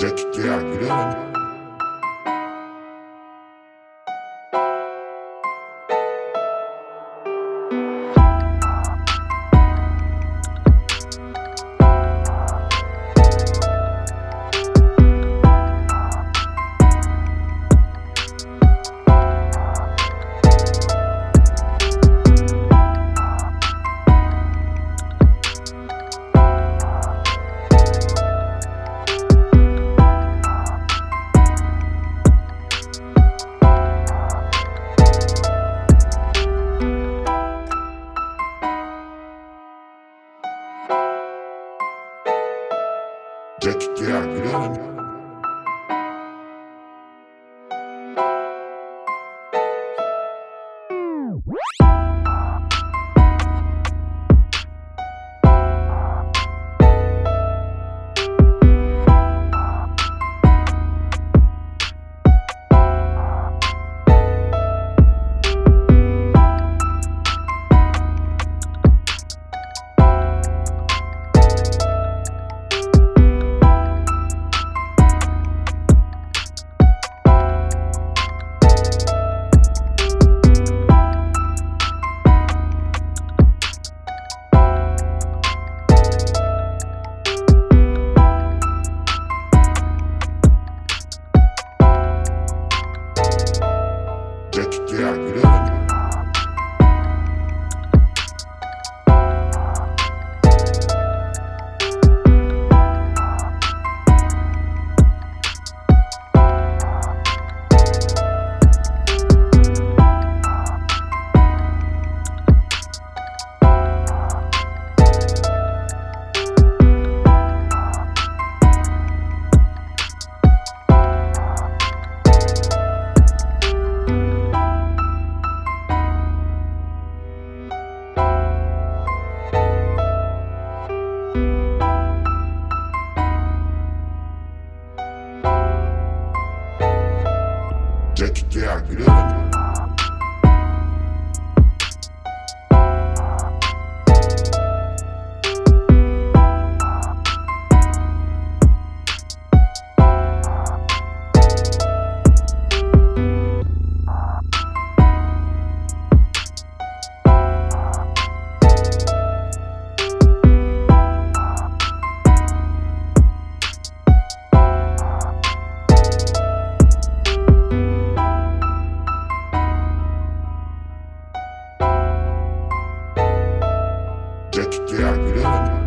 Já que quer a grana, Jack Jack. Grana. Jack, yeah. A grana. Já